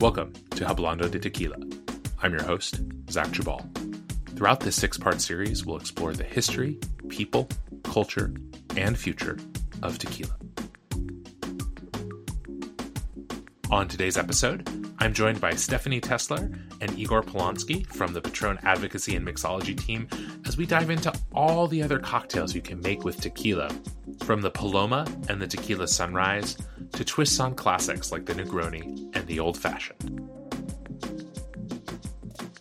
Welcome to Hablando de Tequila. I'm your host, Zach Jabal. Throughout this six part series, we'll explore the history, people, culture, and future of tequila. On today's episode, I'm joined by Stephanie Tesler and Igor Polonsky from the Patron Advocacy and Mixology team as we dive into all the other cocktails you can make with tequila, from the Paloma and the Tequila Sunrise to twists on classics like the Negroni and the Old Fashioned.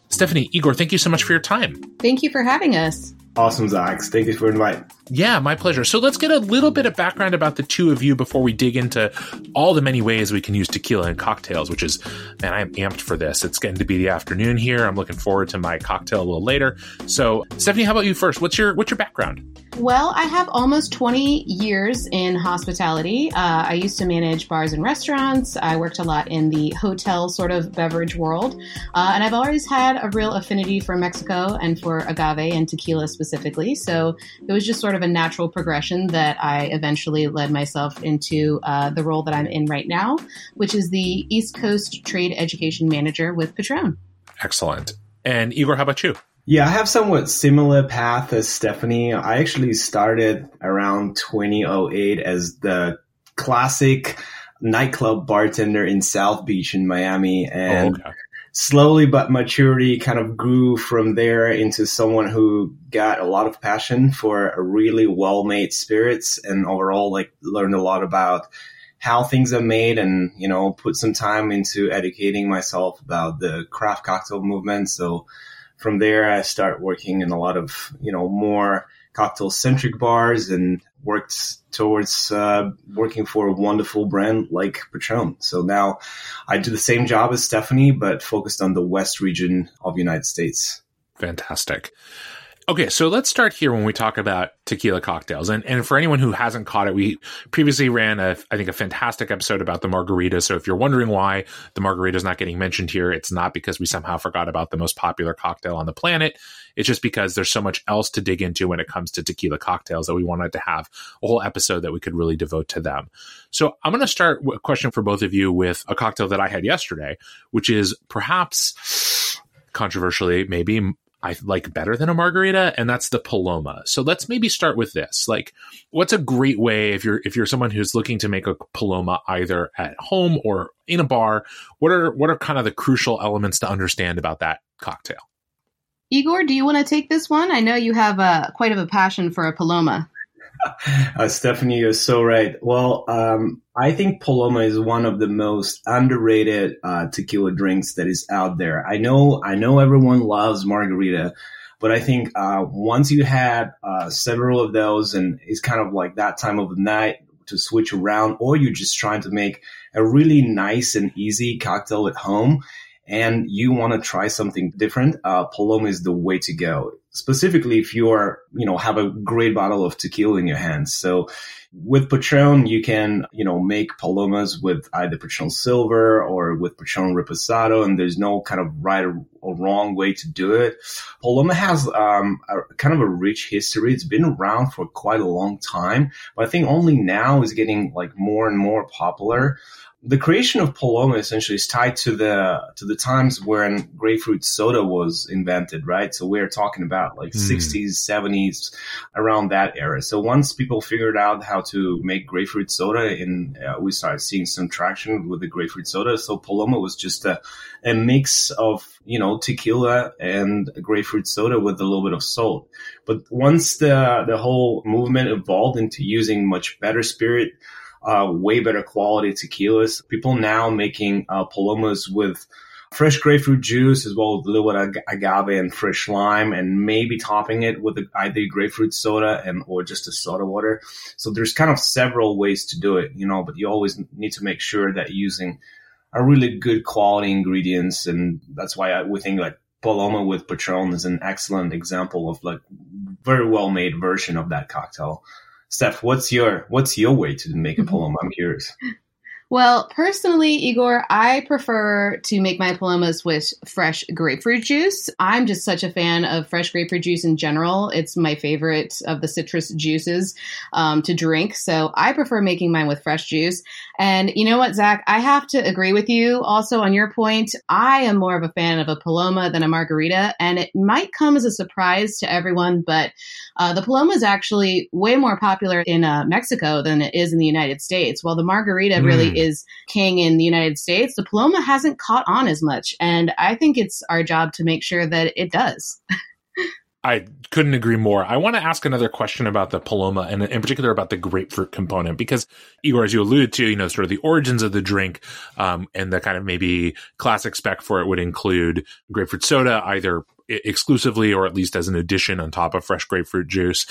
Stephanie, Igor, thank you so much for your time. Thank you for having us. Awesome, Zach. Thank you for inviting. Yeah, my pleasure. So let's get a little bit of background about the two of you before we dig into all the many ways we can use tequila in cocktails, which is, man, I'm amped for this. It's getting to be the afternoon here. I'm looking forward to my cocktail a little later. So, Stephanie, how about you first? What's your what's your background? Well, I have almost 20 years in hospitality. Uh, I used to manage bars and restaurants. I worked a lot in the hotel sort of beverage world. Uh, and I've always had a real affinity for Mexico and for agave and tequila specifically. So it was just sort of a natural progression that I eventually led myself into uh, the role that I'm in right now, which is the East Coast Trade Education Manager with Patron. Excellent. And Igor, how about you? Yeah, I have somewhat similar path as Stephanie. I actually started around 2008 as the classic nightclub bartender in South Beach in Miami. And oh, okay. slowly but maturity kind of grew from there into someone who got a lot of passion for really well made spirits and overall like learned a lot about how things are made and, you know, put some time into educating myself about the craft cocktail movement. So from there, I start working in a lot of, you know, more cocktail centric bars and worked towards uh, working for a wonderful brand like Patron. So now I do the same job as Stephanie, but focused on the West region of the United States. Fantastic. Okay, so let's start here when we talk about tequila cocktails. And and for anyone who hasn't caught it, we previously ran a I think a fantastic episode about the margarita. So if you're wondering why the margarita is not getting mentioned here, it's not because we somehow forgot about the most popular cocktail on the planet. It's just because there's so much else to dig into when it comes to tequila cocktails that we wanted to have a whole episode that we could really devote to them. So I'm going to start a question for both of you with a cocktail that I had yesterday, which is perhaps controversially maybe I like better than a margarita, and that's the Paloma. So let's maybe start with this. Like, what's a great way if you're if you're someone who's looking to make a Paloma either at home or in a bar? What are what are kind of the crucial elements to understand about that cocktail? Igor, do you want to take this one? I know you have a quite of a passion for a Paloma. uh, Stephanie, you're so right. Well, um, I think Paloma is one of the most underrated uh, tequila drinks that is out there. I know, I know everyone loves margarita, but I think uh, once you had uh, several of those, and it's kind of like that time of the night to switch around, or you're just trying to make a really nice and easy cocktail at home, and you want to try something different, uh, Paloma is the way to go. Specifically, if you are, you know, have a great bottle of tequila in your hands. So with Patron, you can, you know, make Palomas with either Patron Silver or with Patron Reposado, and there's no kind of right or wrong way to do it. Paloma has um, a kind of a rich history. It's been around for quite a long time, but I think only now is getting like more and more popular the creation of Paloma essentially is tied to the to the times when grapefruit soda was invented, right? So we're talking about like mm. 60s, 70s, around that era. So once people figured out how to make grapefruit soda, and uh, we started seeing some traction with the grapefruit soda. So Paloma was just a, a mix of you know tequila and grapefruit soda with a little bit of salt. But once the the whole movement evolved into using much better spirit uh, way better quality tequilas. People now making uh, palomas with fresh grapefruit juice as well as a little bit of agave and fresh lime and maybe topping it with either grapefruit soda and or just a soda water. So there's kind of several ways to do it, you know, but you always need to make sure that using a really good quality ingredients. And that's why I, we think like Paloma with Patron is an excellent example of like very well made version of that cocktail. Steph, what's your what's your way to make a mm-hmm. paloma? I'm curious. Well, personally, Igor, I prefer to make my palomas with fresh grapefruit juice. I'm just such a fan of fresh grapefruit juice in general. It's my favorite of the citrus juices um, to drink. So I prefer making mine with fresh juice. And you know what, Zach? I have to agree with you also on your point. I am more of a fan of a Paloma than a margarita, and it might come as a surprise to everyone, but uh, the Paloma is actually way more popular in uh, Mexico than it is in the United States. While the margarita mm. really is king in the United States, the Paloma hasn't caught on as much. And I think it's our job to make sure that it does. I couldn't agree more. I want to ask another question about the Paloma and in particular about the grapefruit component because Igor, as you alluded to, you know, sort of the origins of the drink, um, and the kind of maybe classic spec for it would include grapefruit soda, either exclusively or at least as an addition on top of fresh grapefruit juice.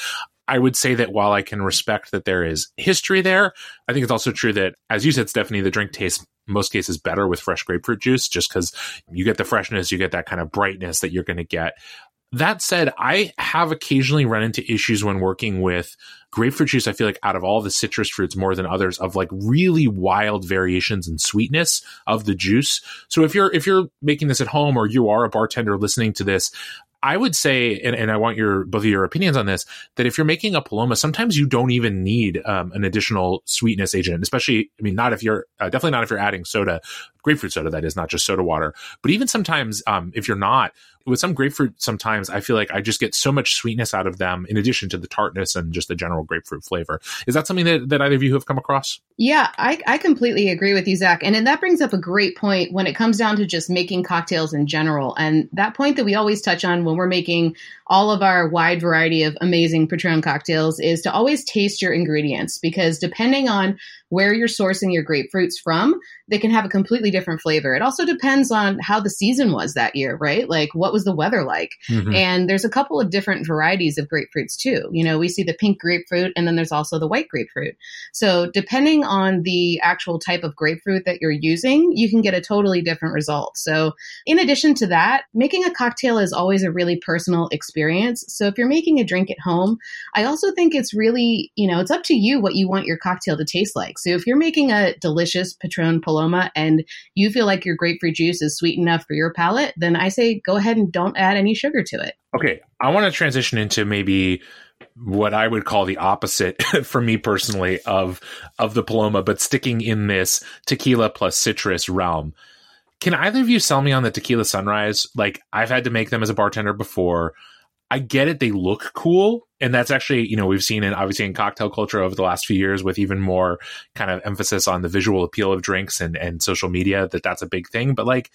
I would say that while I can respect that there is history there, I think it's also true that, as you said, Stephanie, the drink tastes most cases better with fresh grapefruit juice just because you get the freshness, you get that kind of brightness that you're going to get that said, I have occasionally run into issues when working with grapefruit juice. I feel like out of all the citrus fruits, more than others, of like really wild variations in sweetness of the juice. So if you're if you're making this at home or you are a bartender listening to this, I would say, and, and, I want your both of your opinions on this, that if you're making a paloma, sometimes you don't even need um, an additional sweetness agent, especially, I mean, not if you're uh, definitely not if you're adding soda, grapefruit soda, that is not just soda water, but even sometimes um, if you're not, with some grapefruit, sometimes I feel like I just get so much sweetness out of them in addition to the tartness and just the general grapefruit flavor. Is that something that, that either of you have come across? Yeah, I, I completely agree with you, Zach. And, and that brings up a great point when it comes down to just making cocktails in general. And that point that we always touch on when we're making all of our wide variety of amazing Patron cocktails is to always taste your ingredients because depending on where you're sourcing your grapefruits from, they can have a completely different flavor. It also depends on how the season was that year, right? Like what was the weather like? Mm-hmm. And there's a couple of different varieties of grapefruits too. You know, we see the pink grapefruit and then there's also the white grapefruit. So depending on the actual type of grapefruit that you're using, you can get a totally different result. So in addition to that, making a cocktail is always a really personal experience. So if you're making a drink at home, I also think it's really, you know, it's up to you what you want your cocktail to taste like. So if you're making a delicious Patron Paloma and you feel like your grapefruit juice is sweet enough for your palate, then I say go ahead and don't add any sugar to it. Okay, I want to transition into maybe what I would call the opposite for me personally of of the Paloma, but sticking in this tequila plus citrus realm. Can either of you sell me on the tequila sunrise? Like I've had to make them as a bartender before. I get it; they look cool, and that's actually you know we've seen it obviously in cocktail culture over the last few years with even more kind of emphasis on the visual appeal of drinks and and social media that that's a big thing. But like,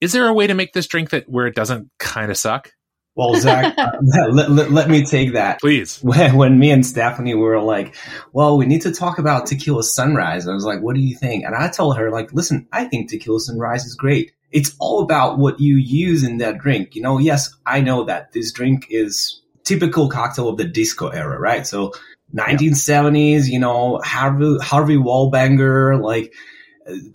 is there a way to make this drink that where it doesn't kind of suck? Well, Zach, uh, let, let, let, me take that. Please. When, when, me and Stephanie were like, well, we need to talk about Tequila Sunrise. I was like, what do you think? And I told her, like, listen, I think Tequila Sunrise is great. It's all about what you use in that drink. You know, yes, I know that this drink is typical cocktail of the disco era, right? So 1970s, you know, Harvey, Harvey Wallbanger, like,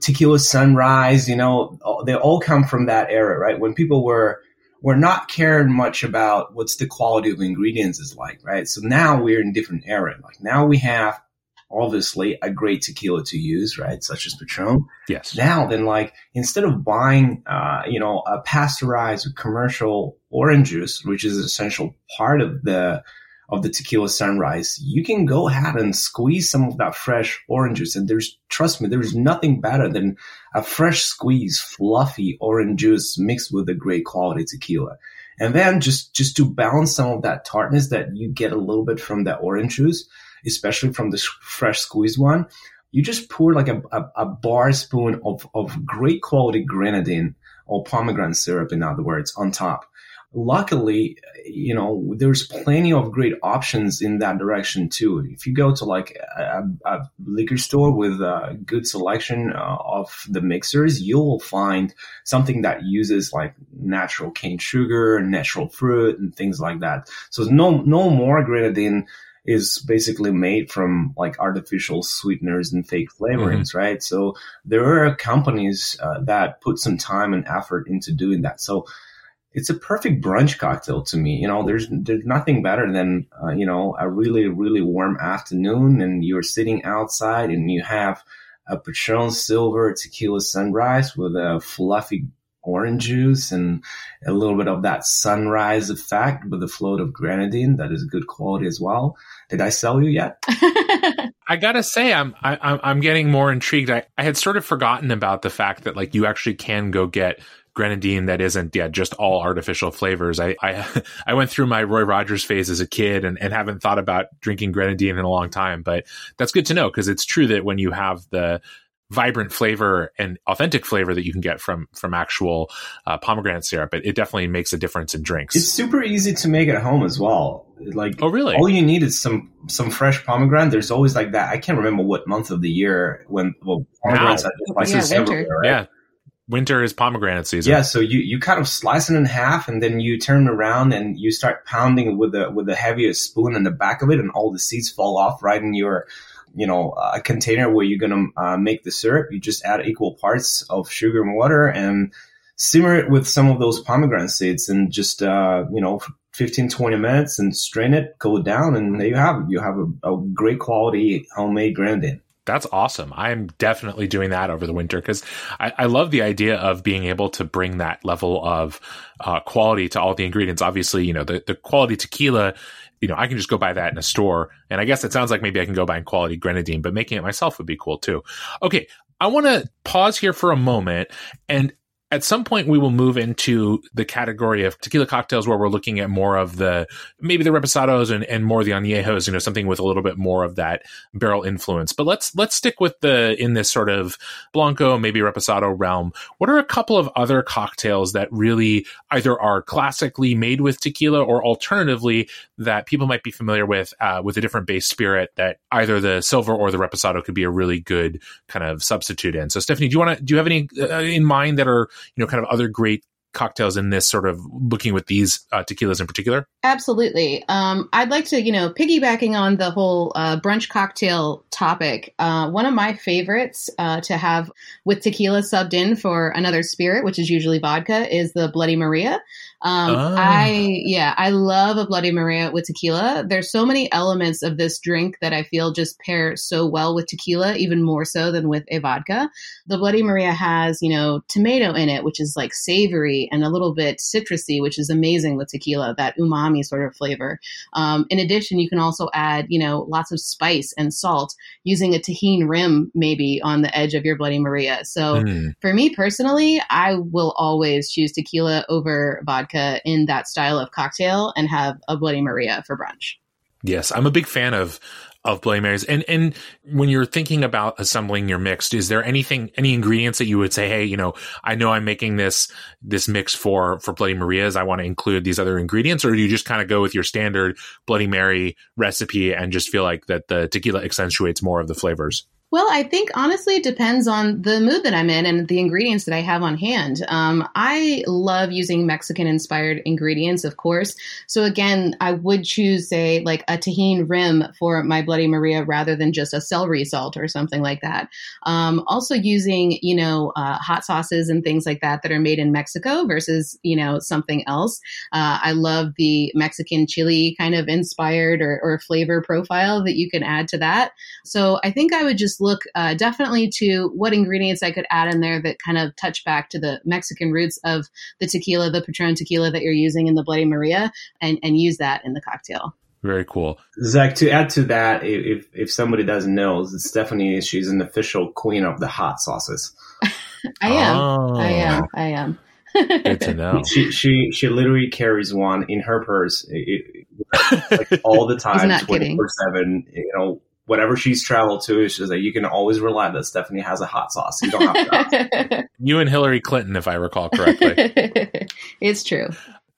Tequila Sunrise, you know, they all come from that era, right? When people were we're not caring much about what's the quality of the ingredients is like, right? So now we're in different era. Like now we have obviously a great tequila to use, right? Such as Patron. Yes. Now then, like instead of buying, uh, you know, a pasteurized commercial orange juice, which is an essential part of the of the tequila sunrise, you can go ahead and squeeze some of that fresh orange juice. And there's, trust me, there's nothing better than a fresh squeeze, fluffy orange juice mixed with a great quality tequila. And then just, just to balance some of that tartness that you get a little bit from that orange juice, especially from the fresh squeezed one, you just pour like a, a, a bar spoon of, of great quality grenadine or pomegranate syrup, in other words, on top luckily, you know, there's plenty of great options in that direction too. If you go to like a, a liquor store with a good selection uh, of the mixers, you'll find something that uses like natural cane sugar, natural fruit, and things like that. So no, no more grenadine is basically made from like artificial sweeteners and fake flavorings, mm-hmm. right? So there are companies uh, that put some time and effort into doing that. So it's a perfect brunch cocktail to me. You know, there's there's nothing better than uh, you know a really really warm afternoon and you're sitting outside and you have a Patron Silver tequila sunrise with a fluffy orange juice and a little bit of that sunrise effect with a float of grenadine that is good quality as well. Did I sell you yet? I gotta say, I'm I, am i I'm getting more intrigued. I, I had sort of forgotten about the fact that like you actually can go get grenadine that isn't yeah just all artificial flavors. I I I went through my Roy Rogers phase as a kid and, and haven't thought about drinking grenadine in a long time, but that's good to know because it's true that when you have the vibrant flavor and authentic flavor that you can get from from actual uh, pomegranate syrup, it, it definitely makes a difference in drinks. It's super easy to make at home as well. Like oh really? All you need is some some fresh pomegranate. There's always like that. I can't remember what month of the year when well pomegranates are yeah, winter. Right? Yeah, winter is pomegranate season. Yeah, so you, you kind of slice it in half and then you turn around and you start pounding with the with the heaviest spoon in the back of it, and all the seeds fall off right in your you know a container where you're gonna uh, make the syrup. You just add equal parts of sugar and water and simmer it with some of those pomegranate seeds and just uh, you know 15 20 minutes and strain it cool it down and there you have it you have a, a great quality homemade grenadine that's awesome. I'm definitely doing that over the winter because I, I, love the idea of being able to bring that level of uh, quality to all the ingredients. Obviously, you know, the, the quality tequila, you know, I can just go buy that in a store. And I guess it sounds like maybe I can go buy in quality grenadine, but making it myself would be cool too. Okay. I want to pause here for a moment and at some point we will move into the category of tequila cocktails where we're looking at more of the maybe the reposados and, and more the añejos you know something with a little bit more of that barrel influence. But let's let's stick with the in this sort of blanco maybe reposado realm. What are a couple of other cocktails that really either are classically made with tequila or alternatively that people might be familiar with uh, with a different base spirit that either the silver or the reposado could be a really good kind of substitute in? So stephanie do you want to do you have any uh, in mind that are you know, kind of other great cocktails in this sort of looking with these uh, tequilas in particular? Absolutely. Um, I'd like to, you know, piggybacking on the whole uh, brunch cocktail topic, uh, one of my favorites uh, to have with tequila subbed in for another spirit, which is usually vodka, is the Bloody Maria. Um, oh. I yeah, I love a Bloody Maria with tequila. There's so many elements of this drink that I feel just pair so well with tequila, even more so than with a vodka. The Bloody Maria has you know tomato in it, which is like savory and a little bit citrusy, which is amazing with tequila. That umami sort of flavor. Um, in addition, you can also add you know lots of spice and salt using a Tajín rim maybe on the edge of your Bloody Maria. So mm. for me personally, I will always choose tequila over vodka vodka in that style of cocktail and have a Bloody Maria for brunch. Yes, I'm a big fan of of Bloody Marys. And and when you're thinking about assembling your mix, is there anything any ingredients that you would say, hey, you know, I know I'm making this this mix for for Bloody Marias. I want to include these other ingredients, or do you just kind of go with your standard Bloody Mary recipe and just feel like that the tequila accentuates more of the flavors? Well, I think honestly it depends on the mood that I'm in and the ingredients that I have on hand. Um, I love using Mexican inspired ingredients, of course. So again, I would choose, say, like a Tajín rim for my Bloody Maria rather than just a celery salt or something like that. Um, also using, you know, uh, hot sauces and things like that that are made in Mexico versus, you know, something else. Uh, I love the Mexican chili kind of inspired or, or flavor profile that you can add to that. So I think I would just look uh, definitely to what ingredients I could add in there that kind of touch back to the Mexican roots of the tequila, the Patron tequila that you're using in the Bloody Maria, and, and use that in the cocktail. Very cool. Zach, to add to that, if, if somebody doesn't know, Stephanie, she's an official queen of the hot sauces. I am. Oh. I am. I am. Good to know. She she she literally carries one in her purse, it, it, like all the time, twenty four seven. You know, whatever she's traveled to, she's like, you can always rely that Stephanie has a hot sauce. You don't have to. you and Hillary Clinton, if I recall correctly. it's true.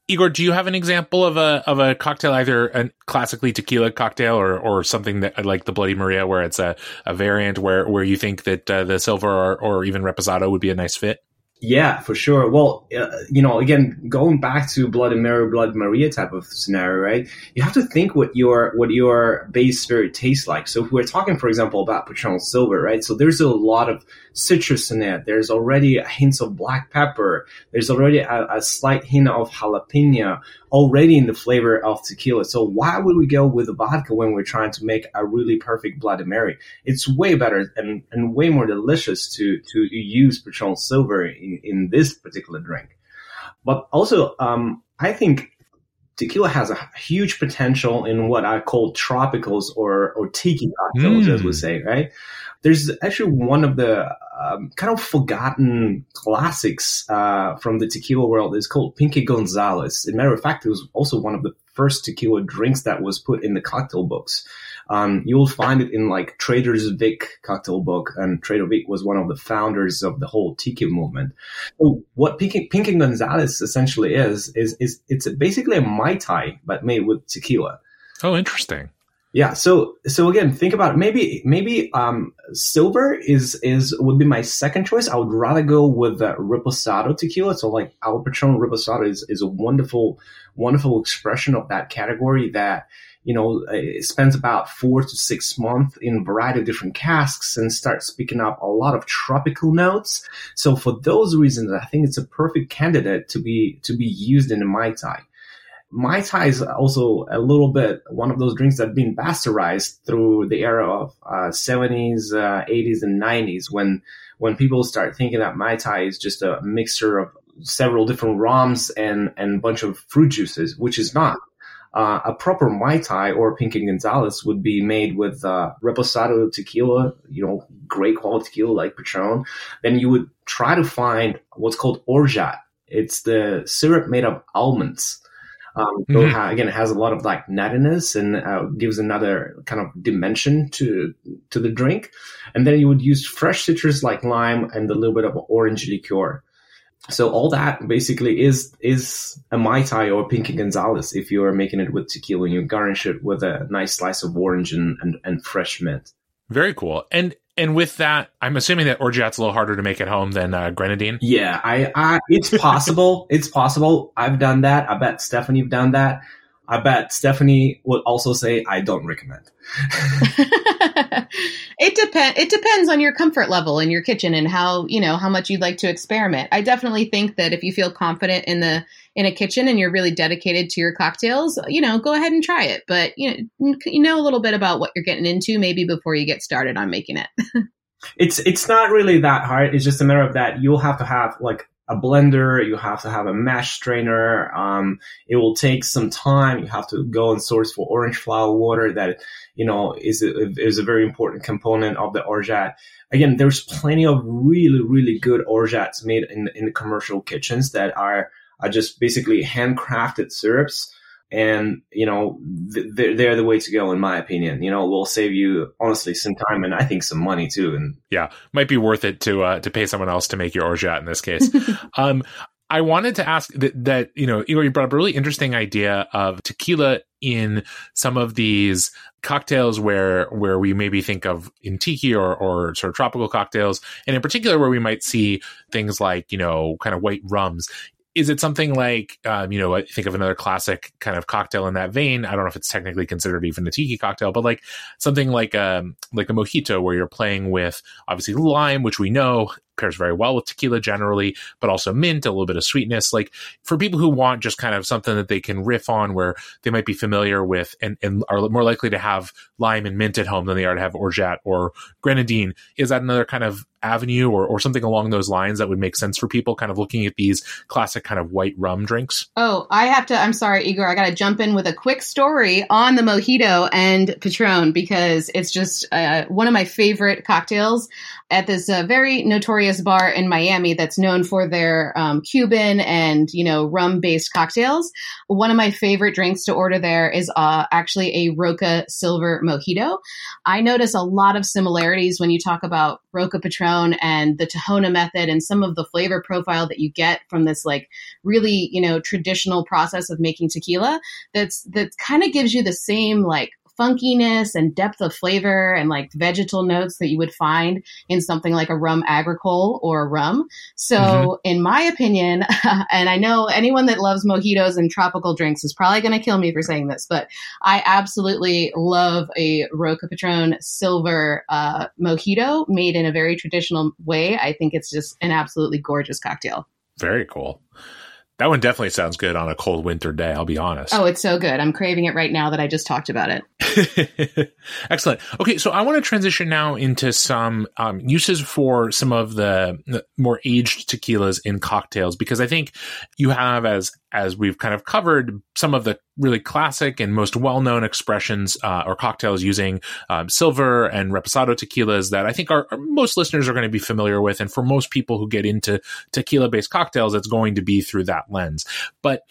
Igor, do you have an example of a of a cocktail, either a classically tequila cocktail or or something that like the Bloody Maria, where it's a, a variant where where you think that uh, the silver or, or even reposado would be a nice fit? Yeah, for sure. Well, uh, you know, again, going back to Blood and Mary, Blood Maria type of scenario, right? You have to think what your what your base spirit tastes like. So if we're talking, for example, about Patron Silver, right? So there's a lot of citrus in it. There's already a hint of black pepper. There's already a, a slight hint of jalapeno already in the flavor of tequila. So why would we go with a vodka when we're trying to make a really perfect Bloody Mary? It's way better and, and way more delicious to, to use Patron Silver in, in this particular drink. But also, um, I think tequila has a huge potential in what I call tropicals or or tiki cocktails, mm. as we hmm. say, right? There's actually one of the um, kind of forgotten classics uh, from the tequila world is called Pinky Gonzalez. As a matter of fact, it was also one of the first tequila drinks that was put in the cocktail books. Um, you will find it in like Trader's Vic cocktail book, and Trader Vic was one of the founders of the whole tiki movement. So what Pinky, Pinky Gonzalez essentially is, is, is it's basically a Mai Tai, but made with tequila. Oh, interesting. Yeah. So, so again, think about it. maybe, maybe, um, silver is, is, would be my second choice. I would rather go with the Reposado tequila. So like our Patron Reposado is, is a wonderful, wonderful expression of that category that, you know, it spends about four to six months in a variety of different casks and starts picking up a lot of tropical notes. So for those reasons, I think it's a perfect candidate to be, to be used in a Mai Tai. Mai Tai is also a little bit one of those drinks that have been bastardized through the era of uh, 70s, uh, 80s, and 90s when when people start thinking that Mai Tai is just a mixture of several different rums and and a bunch of fruit juices, which is not. Uh, a proper Mai Tai or Pinky Gonzalez would be made with uh, Reposado tequila, you know, great quality tequila like Patron. Then you would try to find what's called orgeat. It's the syrup made of almonds. Um, mm-hmm. so again, it has a lot of like nuttiness and uh, gives another kind of dimension to to the drink. And then you would use fresh citrus like lime and a little bit of orange liqueur. So all that basically is is a mai tai or pinky gonzalez if you are making it with tequila and you garnish it with a nice slice of orange and, and, and fresh mint. Very cool. And and with that, I'm assuming that orgeat's a little harder to make at home than uh, grenadine. Yeah, I, I it's possible. it's possible. I've done that. I bet Stephanie've done that. I bet Stephanie would also say, I don't recommend. it depend it depends on your comfort level in your kitchen and how, you know, how much you'd like to experiment. I definitely think that if you feel confident in the in a kitchen and you're really dedicated to your cocktails, you know, go ahead and try it. But you know, you know a little bit about what you're getting into maybe before you get started on making it. it's it's not really that hard. It's just a matter of that you'll have to have like a blender, you have to have a mesh strainer. Um, it will take some time. You have to go and source for orange flower water that, you know, is a, is a very important component of the orgeat. Again, there's plenty of really, really good orgeats made in, in the commercial kitchens that are, are just basically handcrafted syrups and you know they're, they're the way to go in my opinion. You know will save you honestly some time and i think some money too and yeah might be worth it to uh to pay someone else to make your orgeat in this case. Um I wanted to ask that, that you know, you brought up a really interesting idea of tequila in some of these cocktails where where we maybe think of in tiki or or sort of tropical cocktails, and in particular where we might see things like you know kind of white rums is it something like um, you know I think of another classic kind of cocktail in that vein? I don't know if it's technically considered even a tiki cocktail, but like something like um like a mojito where you're playing with obviously lime, which we know pairs very well with tequila generally, but also mint, a little bit of sweetness. Like for people who want just kind of something that they can riff on where they might be familiar with and, and are more likely to have lime and mint at home than they are to have orgeat or grenadine. Is that another kind of avenue or, or something along those lines that would make sense for people kind of looking at these classic kind of white rum drinks? Oh, I have to, I'm sorry, Igor, I got to jump in with a quick story on the mojito and Patron because it's just uh, one of my favorite cocktails at this uh, very notorious bar in Miami that's known for their um, Cuban and you know rum based cocktails. One of my favorite drinks to order there is uh, actually a Roca Silver Mojito. I notice a lot of similarities when you talk about Roca Patron and the Tahona method and some of the flavor profile that you get from this like really you know traditional process of making tequila. That's that kind of gives you the same like funkiness and depth of flavor and like vegetal notes that you would find in something like a rum agricole or a rum. So, mm-hmm. in my opinion, and I know anyone that loves mojitos and tropical drinks is probably going to kill me for saying this, but I absolutely love a Roca Patron silver uh, mojito made in a very traditional way. I think it's just an absolutely gorgeous cocktail. Very cool. That one definitely sounds good on a cold winter day, I'll be honest. Oh, it's so good. I'm craving it right now that I just talked about it. Excellent. Okay, so I want to transition now into some um, uses for some of the, more aged tequilas in cocktails because I think you have, as as we've kind of covered, some of the really classic and most well known expressions uh, or cocktails using um, silver and reposado tequilas that I think our, our most listeners are going to be familiar with, and for most people who get into tequila based cocktails, it's going to be through that lens. But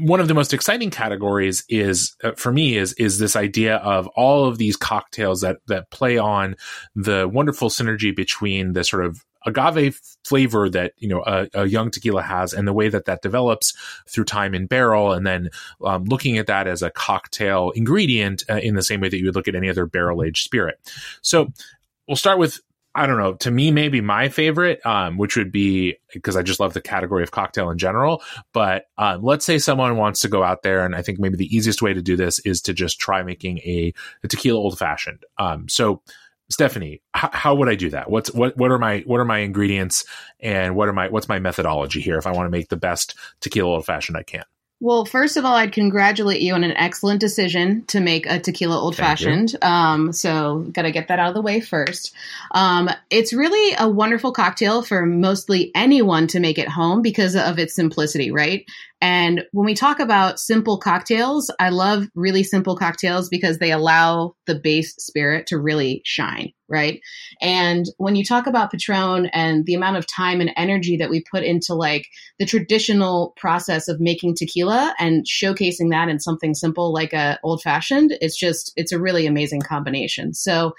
one of the most exciting categories is uh, for me is is this idea of all of these cocktails that that play on the wonderful synergy between the sort of agave flavor that you know a, a, young tequila has and the way that that develops through time in barrel and then um, looking at that as a cocktail ingredient uh, in the same way that you would look at any other barrel aged spirit. So we'll start with I don't know. To me, maybe my favorite, um, which would be because I just love the category of cocktail in general. But um, let's say someone wants to go out there, and I think maybe the easiest way to do this is to just try making a, a tequila old fashioned. Um, so, Stephanie, h- how would I do that? What's what? What are my what are my ingredients, and what are my what's my methodology here if I want to make the best tequila old fashioned I can? Well, first of all, I'd congratulate you on an excellent decision to make a tequila old fashioned. Um, so, got to get that out of the way first. Um, it's really a wonderful cocktail for mostly anyone to make at home because of its simplicity, right? And when we talk about simple cocktails, I love really simple cocktails because they allow the base spirit to really shine, right? And when you talk about Patron and the amount of time and energy that we put into like the traditional process of making tequila and showcasing that in something simple like a old fashioned, it's just it's a really amazing combination. So,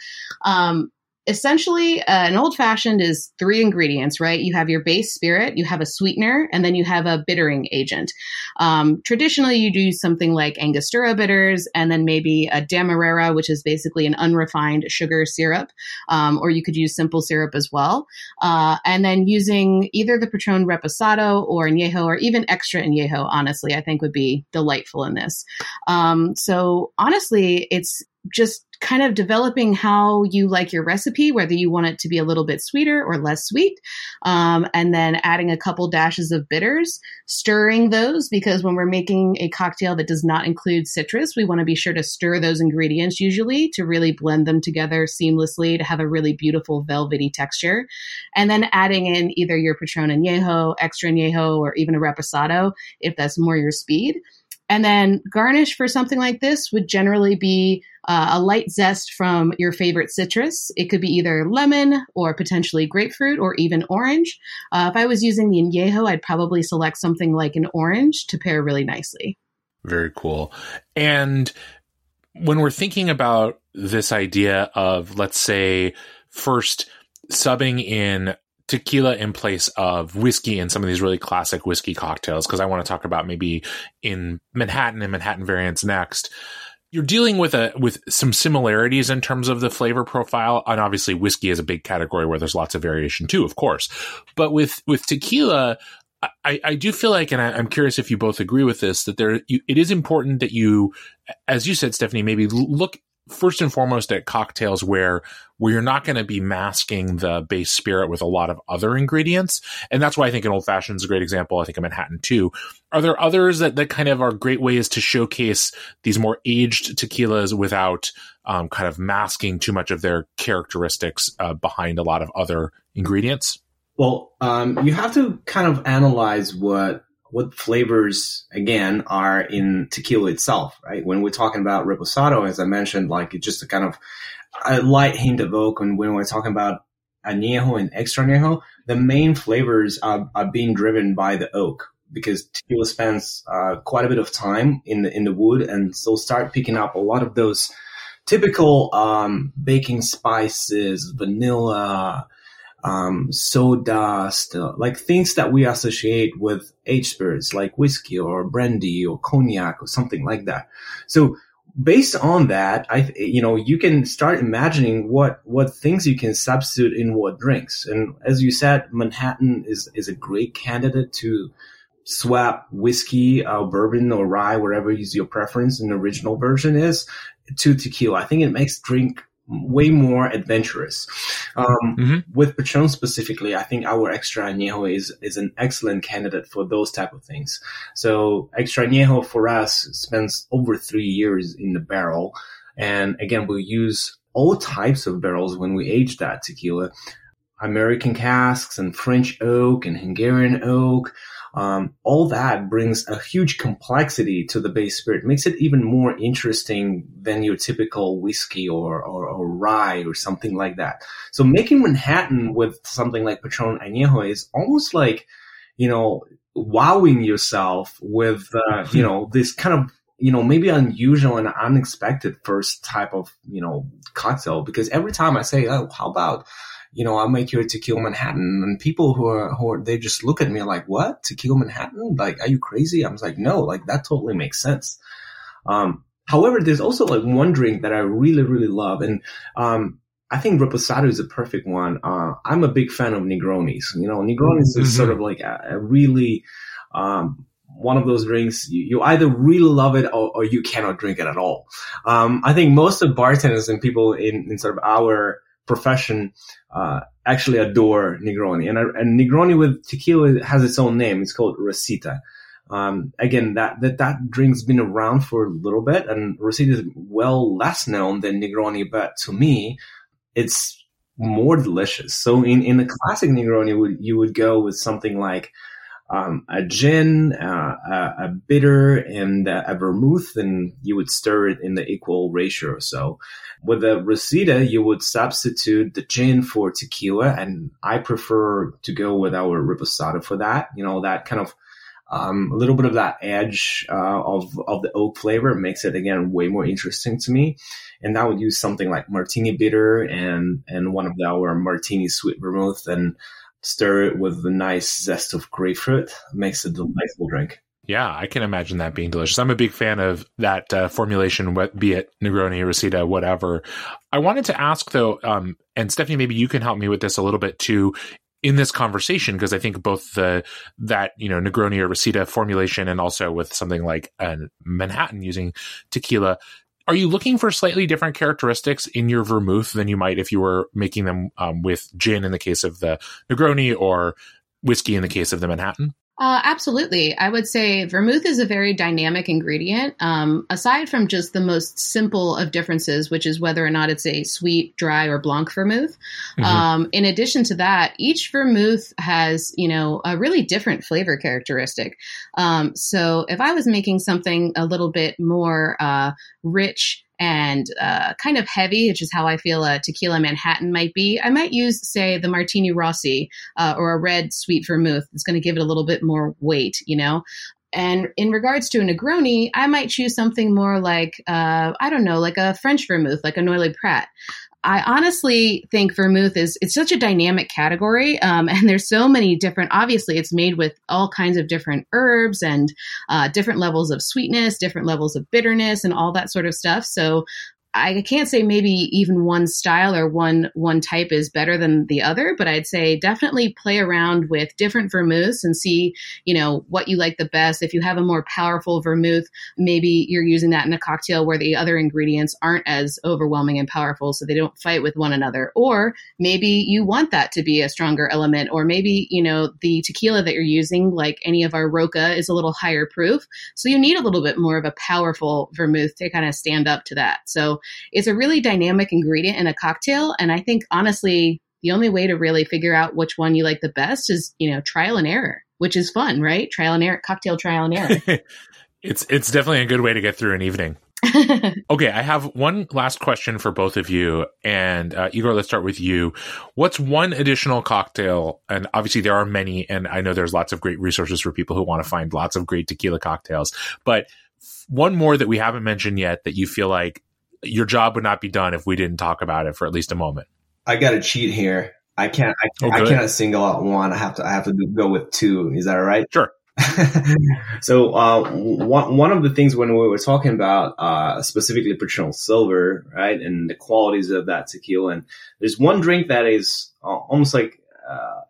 um, essentially uh, an old fashioned is three ingredients right? You have your base spirit you have a sweetener and then you have a bittering agent. Um, traditionally you do something like angostura bitters and then maybe a demerara which is basically an unrefined sugar syrup um, or you could use simple syrup as well. Uh, and then using either the patron reposado or añejo or even extra añejo honestly i think would be delightful in this. Um, so honestly it's just kind of developing how you like your recipe, whether you want it to be a little bit sweeter or less sweet, um, and then adding a couple dashes of bitters, stirring those because when we're making a cocktail that does not include citrus, we want to be sure to stir those ingredients usually to really blend them together seamlessly to have a really beautiful velvety texture, and then adding in either your Patron añejo, extra añejo, or even a reposado if that's more your speed. And then garnish for something like this would generally be uh, a light zest from your favorite citrus. It could be either lemon or potentially grapefruit or even orange. Uh, if I was using the añejo, I'd probably select something like an orange to pair really nicely. Very cool. And when we're thinking about this idea of, let's say, first subbing in tequila in place of whiskey and some of these really classic whiskey cocktails because I want to talk about maybe in Manhattan and Manhattan variants next. You're dealing with a with some similarities in terms of the flavor profile, and obviously whiskey is a big category where there's lots of variation too, of course. But with with tequila, I, I do feel like, and I, am curious if you both agree with this, that there you, it is important that you, as you said, Stephanie, maybe look first and foremost at cocktails where where you're not going to be masking the base spirit with a lot of other ingredients. And that's why I think an old fashioned is a great example. I think a Manhattan too. Are there others that, that kind of are great ways to showcase these more aged tequilas without um, kind of masking too much of their characteristics uh, behind a lot of other ingredients? Well, um, you have to kind of analyze what what flavors again are in tequila itself, right? When we're talking about reposado, as I mentioned, like it's just a kind of a light hint of oak. And when we're talking about añejo and extra añejo, the main flavors are, are being driven by the oak because tequila spends uh, quite a bit of time in the in the wood, and so start picking up a lot of those typical um, baking spices, vanilla, um, sawdust, uh, like things that we associate with aged spirits, like whiskey or brandy or cognac or something like that. So based on that, I, you know, you can start imagining what, what things you can substitute in what drinks. And as you said, Manhattan is, is a great candidate to swap whiskey, uh, bourbon or rye, whatever is your preference the original version is to tequila. I think it makes drink way more adventurous. Um, mm-hmm. With Patron specifically, I think our Extra Añejo is is an excellent candidate for those type of things. So Extra Añejo for us spends over three years in the barrel. And again, we use all types of barrels when we age that tequila. American casks and French oak and Hungarian oak. Um, all that brings a huge complexity to the base spirit, makes it even more interesting than your typical whiskey or, or, or rye or something like that. So making Manhattan with something like Patron Añejo is almost like, you know, wowing yourself with, uh, you know, this kind of you know, maybe unusual and unexpected first type of, you know, cocktail. Because every time I say, oh, how about, you know, I'll make you a tequila Manhattan. And people who are, who are, they just look at me like, what? Tequila Manhattan? Like, are you crazy? I was like, no, like that totally makes sense. Um, however, there's also like one drink that I really, really love. And, um, I think Reposado is a perfect one. Uh, I'm a big fan of Negronis. You know, Negronis mm-hmm. is sort of like a, a really, um, one of those drinks you, you either really love it or, or, you cannot drink it at all. Um, I think most of bartenders and people in, in sort of our profession uh, actually adore Negroni. And, and Negroni with tequila has its own name. It's called Rosita. Um, again, that, that, that drink's been around for a little bit and Rosita is well less known than Negroni, but to me, it's more delicious. So in, in the classic Negroni, would, you would go with something like um, a gin, uh, a, a, bitter, and a vermouth, and you would stir it in the equal ratio or so. With the Rosita, you would substitute the gin for tequila, and I prefer to go with our reposado for that. You know, that kind of um, a little bit of that edge uh, of of the oak flavor makes it again way more interesting to me. And that would use something like martini bitter and and one of our martini sweet vermouth and stir it with the nice zest of grapefruit. Makes a delightful drink. Yeah, I can imagine that being delicious. I'm a big fan of that uh, formulation, be it Negroni, Rosita, whatever. I wanted to ask though, um, and Stephanie, maybe you can help me with this a little bit too in this conversation because I think both the that you know Negroni or Rosita formulation and also with something like a Manhattan using tequila are you looking for slightly different characteristics in your vermouth than you might if you were making them um, with gin in the case of the Negroni or whiskey in the case of the Manhattan? Uh, absolutely. I would say vermouth is a very dynamic ingredient. Um, aside from just the most simple of differences, which is whether or not it's a sweet, dry, or blanc vermouth. Mm-hmm. Um, in addition to that, each vermouth has, you know, a really different flavor characteristic. Um, so if I was making something a little bit more uh, rich, and uh, kind of heavy, which is how I feel a tequila Manhattan might be. I might use, say, the Martini Rossi uh, or a red sweet vermouth. It's going to give it a little bit more weight, you know. And in regards to a Negroni, I might choose something more like, uh, I don't know, like a French vermouth, like a Noilly Prat. I honestly think vermouth is it's such a dynamic category, um, and there's so many different. Obviously, it's made with all kinds of different herbs and uh, different levels of sweetness, different levels of bitterness, and all that sort of stuff. So I can't say maybe even one style or one one type is better than the other, but I'd say definitely play around with different vermouths and see, you know, what you like the best. If you have a more powerful vermouth, maybe you're using that in a cocktail where the other ingredients aren't as overwhelming and powerful so they don't fight with one another. Or maybe you want that to be a stronger element or maybe, you know, the tequila that you're using like any of our Roca is a little higher proof, so you need a little bit more of a powerful vermouth to kind of stand up to that. So it's a really dynamic ingredient in a cocktail. And I think honestly, the only way to really figure out which one you like the best is, you know, trial and error, which is fun, right? Trial and error, cocktail trial and error. it's it's definitely a good way to get through an evening. okay, I have one last question for both of you. And uh, Igor, let's start with you. What's one additional cocktail? And obviously, there are many, and I know there's lots of great resources for people who want to find lots of great tequila cocktails. But one more that we haven't mentioned yet that you feel like your job would not be done if we didn't talk about it for at least a moment. I got to cheat here. I can't. I, oh, I cannot single out one. I have to. I have to go with two. Is that right? Sure. so uh, one one of the things when we were talking about uh, specifically Patron Silver, right, and the qualities of that tequila, and there's one drink that is uh, almost like uh,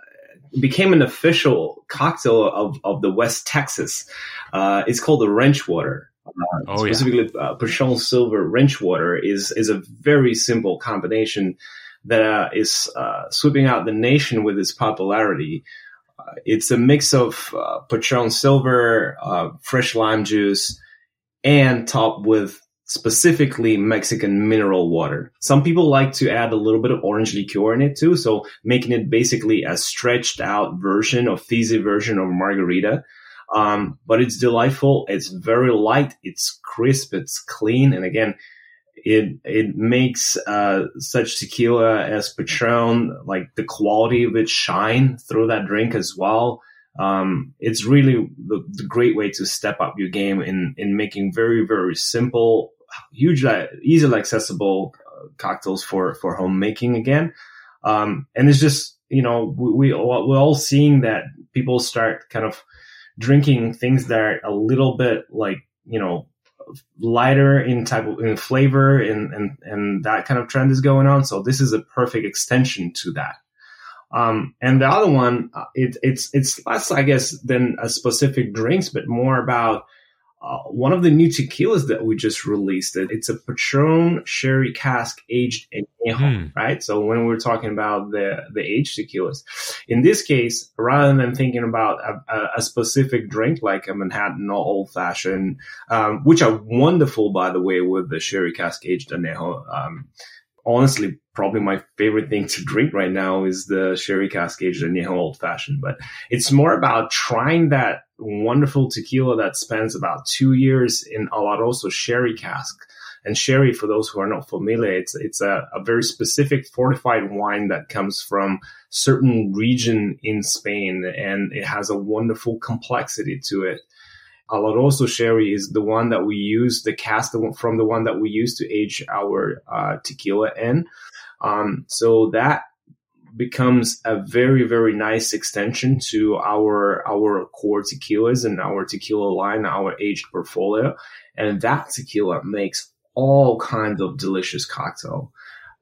became an official cocktail of of the West Texas. Uh, it's called the Ranch Water, uh, oh, specifically yeah. uh, Patron Silver Ranch Water is is a very simple combination that uh, is uh, sweeping out the nation with its popularity. Uh, it's a mix of uh, Patron Silver, fresh lime juice, and topped with specifically Mexican mineral water. Some people like to add a little bit of orange liqueur in it too, so making it basically a stretched out version or fizzy version of margarita. Um, but it's delightful. It's very light. It's crisp. It's clean. And again, it it makes uh, such tequila as Patron like the quality of it shine through that drink as well. Um, it's really the, the, great way to step up your game in in making very very simple, hugely easily accessible uh, cocktails for for homemaking again. Um, and it's just you know we, we we're all seeing that people start kind of drinking things that are a little bit like you know lighter in type of in flavor and, and, and that kind of trend is going on. So this is a perfect extension to that. Um, and the other one, uh, it, it's, it's less, I guess, than a specific drinks, but more about uh, one of the new tequilas that we just released. It's a Patron sherry cask aged añejo, mm. right? So when we're talking about the the aged tequilas, in this case, rather than thinking about a, a specific drink like a Manhattan or old fashioned, um, which are wonderful by the way with the sherry cask aged añejo. Um, honestly, probably my favorite thing to drink right now is the sherry cask aged añejo old fashioned. But it's more about trying that wonderful tequila that spends about two years in Oloroso sherry cask. And sherry, for those who are not familiar, it's it's a, a very specific fortified wine that comes from certain region in Spain, and it has a wonderful complexity to it. Oloroso sherry is the one that we use, the cast from the one that we use to age our uh, tequila in. Um, so that becomes a very very nice extension to our our core tequilas and our tequila line, our aged portfolio, and that tequila makes all kinds of delicious cocktail.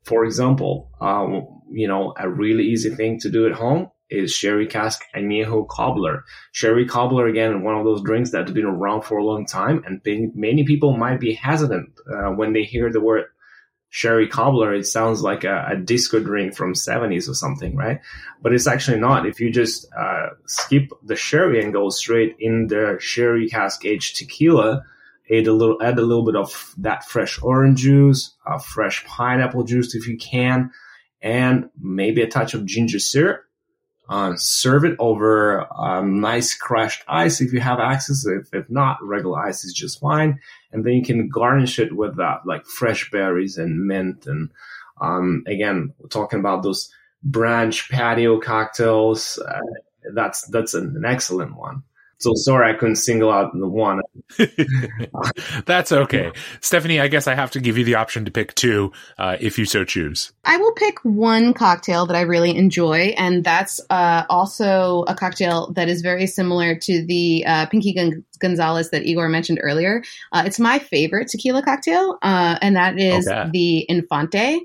For example, um, you know, a really easy thing to do at home is sherry cask añejo cobbler. Sherry cobbler again, one of those drinks that's been around for a long time, and many people might be hesitant uh, when they hear the word sherry cobbler, it sounds like a, a, disco drink from 70s or something, right? But it's actually not. If you just uh, skip the sherry and go straight in the sherry cask aged tequila, add a little, add a little bit of that fresh orange juice, uh, fresh pineapple juice if you can, and maybe a touch of ginger syrup uh, serve it over um, nice crushed ice if you have access. If, if not, regular ice is just fine. And then you can garnish it with that, like fresh berries and mint. And um, again, talking about those branch patio cocktails. Uh, that's that's an, an excellent one. So sorry I couldn't single out the one. That's okay. Stephanie, I guess I have to give you the option to pick two uh, if you so choose. I will pick one cocktail that I really enjoy, and that's uh, also a cocktail that is very similar to the uh, Pinky Gon- Gonzalez that Igor mentioned earlier. Uh, it's my favorite tequila cocktail, uh, and that is okay. the Infante.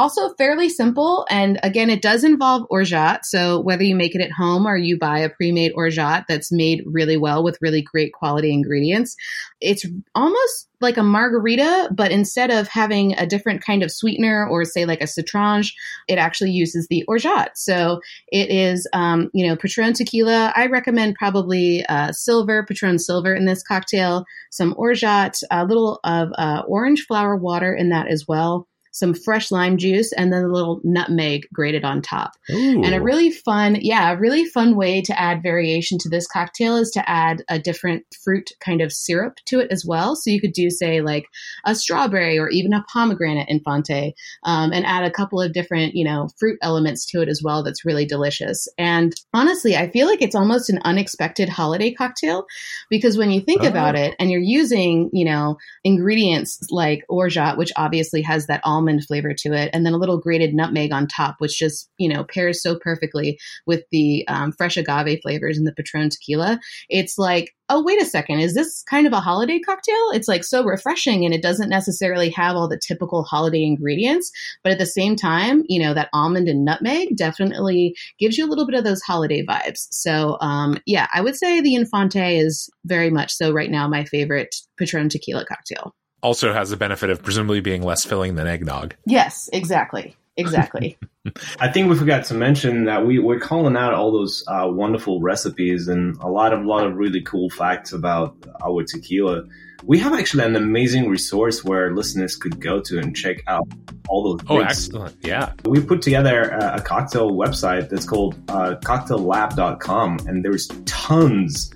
Also, fairly simple. And again, it does involve orgeat. So, whether you make it at home or you buy a pre made orgeat that's made really well with really great quality ingredients, it's almost like a margarita, but instead of having a different kind of sweetener or say like a citronge, it actually uses the orgeat. So it is, um, you know, Patron tequila. I recommend probably uh, silver, Patron silver in this cocktail, some orgeat, a little of uh, orange flower water in that as well some fresh lime juice, and then a little nutmeg grated on top. Ooh. And a really fun, yeah, a really fun way to add variation to this cocktail is to add a different fruit kind of syrup to it as well. So you could do, say, like a strawberry or even a pomegranate infante, um, and add a couple of different, you know, fruit elements to it as well. That's really delicious. And honestly, I feel like it's almost an unexpected holiday cocktail because when you think oh. about it and you're using, you know, ingredients like orgeat, which obviously has that almond almond flavor to it, and then a little grated nutmeg on top, which just you know pairs so perfectly with the um, fresh agave flavors and the Patron tequila. It's like, oh wait a second, is this kind of a holiday cocktail? It's like so refreshing, and it doesn't necessarily have all the typical holiday ingredients, but at the same time, you know that almond and nutmeg definitely gives you a little bit of those holiday vibes. So um, yeah, I would say the Infante is very much so right now my favorite Patron tequila cocktail also has the benefit of presumably being less filling than eggnog. Yes, exactly. Exactly. I think we forgot to mention that we, we're calling out all those uh, wonderful recipes and a lot of lot of really cool facts about our tequila. we have actually an amazing resource where listeners could go to and check out all those. Oh, drinks. excellent! Yeah, we put together a, a cocktail website that's called uh, CocktailLab.com, and there's tons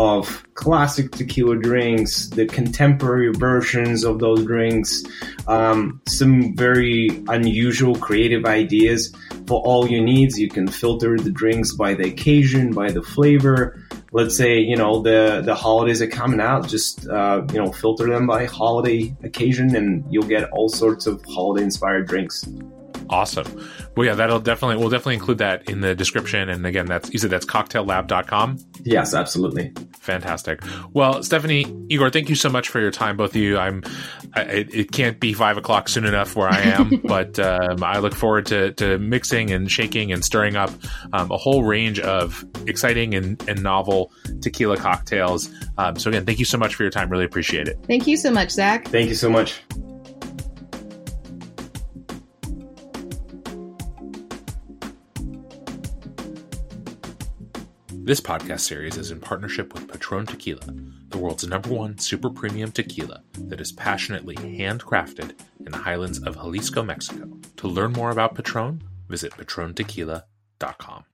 of classic tequila drinks, the contemporary versions of those drinks, um, some very unusual creative ideas for all your needs. You can filter the drinks by the occasion, by the flavor. Let's say you know the the holidays are coming out. Just uh, you know filter them by holiday occasion, and you'll get all sorts of holiday inspired drinks. Awesome. Well, yeah, that'll definitely, we'll definitely include that in the description. And again, that's, you said that's cocktaillab.com? Yes, absolutely. Fantastic. Well, Stephanie, Igor, thank you so much for your time, both of you. I'm, I, it can't be five o'clock soon enough where I am, but um, I look forward to, to mixing and shaking and stirring up um, a whole range of exciting and, and novel tequila cocktails. Um, so again, thank you so much for your time. Really appreciate it. Thank you so much, Zach. Thank you so much. This podcast series is in partnership with Patron Tequila, the world's number one super premium tequila that is passionately handcrafted in the highlands of Jalisco, Mexico. To learn more about Patron, visit patrontequila.com.